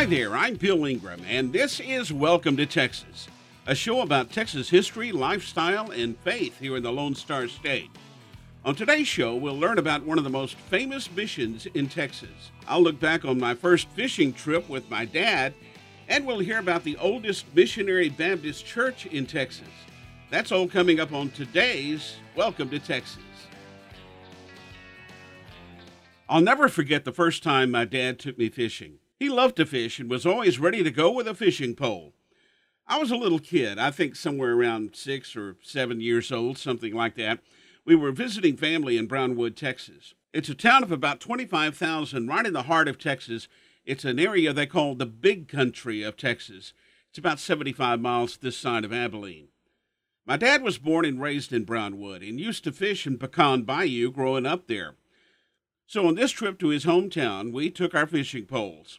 Hi there, I'm Bill Ingram, and this is Welcome to Texas, a show about Texas history, lifestyle, and faith here in the Lone Star State. On today's show, we'll learn about one of the most famous missions in Texas. I'll look back on my first fishing trip with my dad, and we'll hear about the oldest missionary Baptist church in Texas. That's all coming up on today's Welcome to Texas. I'll never forget the first time my dad took me fishing. He loved to fish and was always ready to go with a fishing pole. I was a little kid, I think somewhere around six or seven years old, something like that. We were visiting family in Brownwood, Texas. It's a town of about 25,000 right in the heart of Texas. It's an area they call the big country of Texas. It's about 75 miles this side of Abilene. My dad was born and raised in Brownwood and used to fish in Pecan Bayou growing up there. So on this trip to his hometown, we took our fishing poles.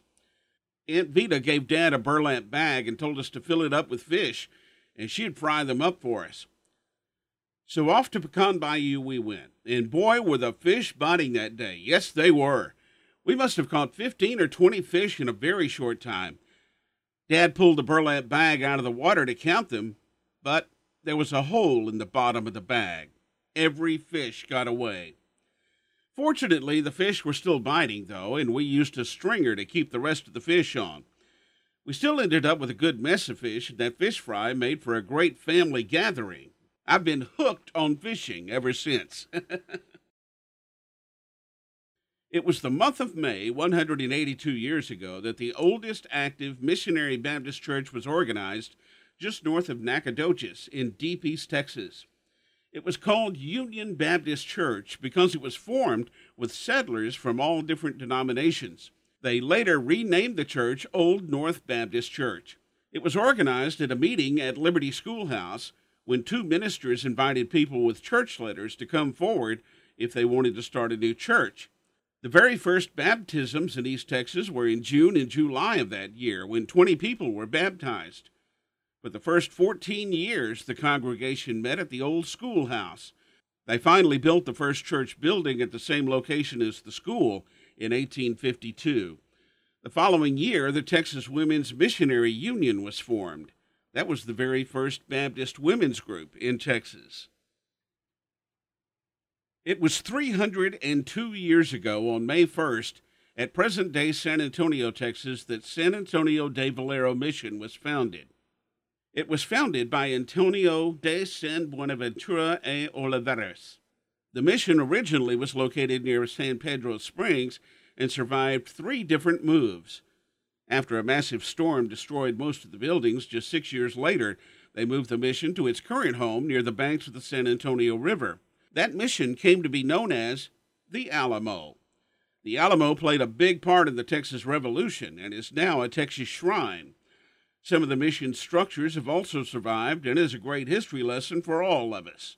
Aunt Vita gave Dad a burlap bag and told us to fill it up with fish, and she'd fry them up for us. So off to Pecan Bayou we went, and boy, were the fish biting that day. Yes, they were. We must have caught 15 or 20 fish in a very short time. Dad pulled the burlap bag out of the water to count them, but there was a hole in the bottom of the bag. Every fish got away. Fortunately, the fish were still biting, though, and we used a stringer to keep the rest of the fish on. We still ended up with a good mess of fish, and that fish fry made for a great family gathering. I've been hooked on fishing ever since. it was the month of May, 182 years ago, that the oldest active missionary Baptist church was organized just north of Nacogdoches in deep East Texas. It was called Union Baptist Church because it was formed with settlers from all different denominations. They later renamed the church Old North Baptist Church. It was organized at a meeting at Liberty Schoolhouse when two ministers invited people with church letters to come forward if they wanted to start a new church. The very first baptisms in East Texas were in June and July of that year when 20 people were baptized. For the first 14 years, the congregation met at the old schoolhouse. They finally built the first church building at the same location as the school in 1852. The following year, the Texas Women's Missionary Union was formed. That was the very first Baptist women's group in Texas. It was 302 years ago, on May 1st, at present day San Antonio, Texas, that San Antonio de Valero Mission was founded. It was founded by Antonio de San Buenaventura e Olivares. The mission originally was located near San Pedro Springs and survived three different moves. After a massive storm destroyed most of the buildings, just six years later, they moved the mission to its current home near the banks of the San Antonio River. That mission came to be known as the Alamo. The Alamo played a big part in the Texas Revolution and is now a Texas shrine. Some of the mission structures have also survived and is a great history lesson for all of us.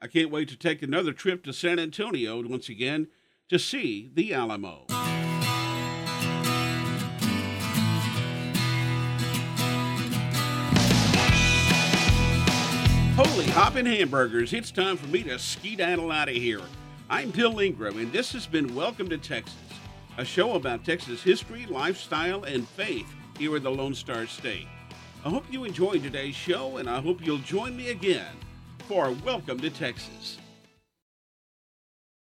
I can't wait to take another trip to San Antonio once again to see the Alamo. Holy hopping hamburgers, it's time for me to skedaddle out of here. I'm Bill Ingram, and this has been Welcome to Texas, a show about Texas history, lifestyle, and faith here in the Lone Star State. I hope you enjoyed today's show, and I hope you'll join me again for Welcome to Texas.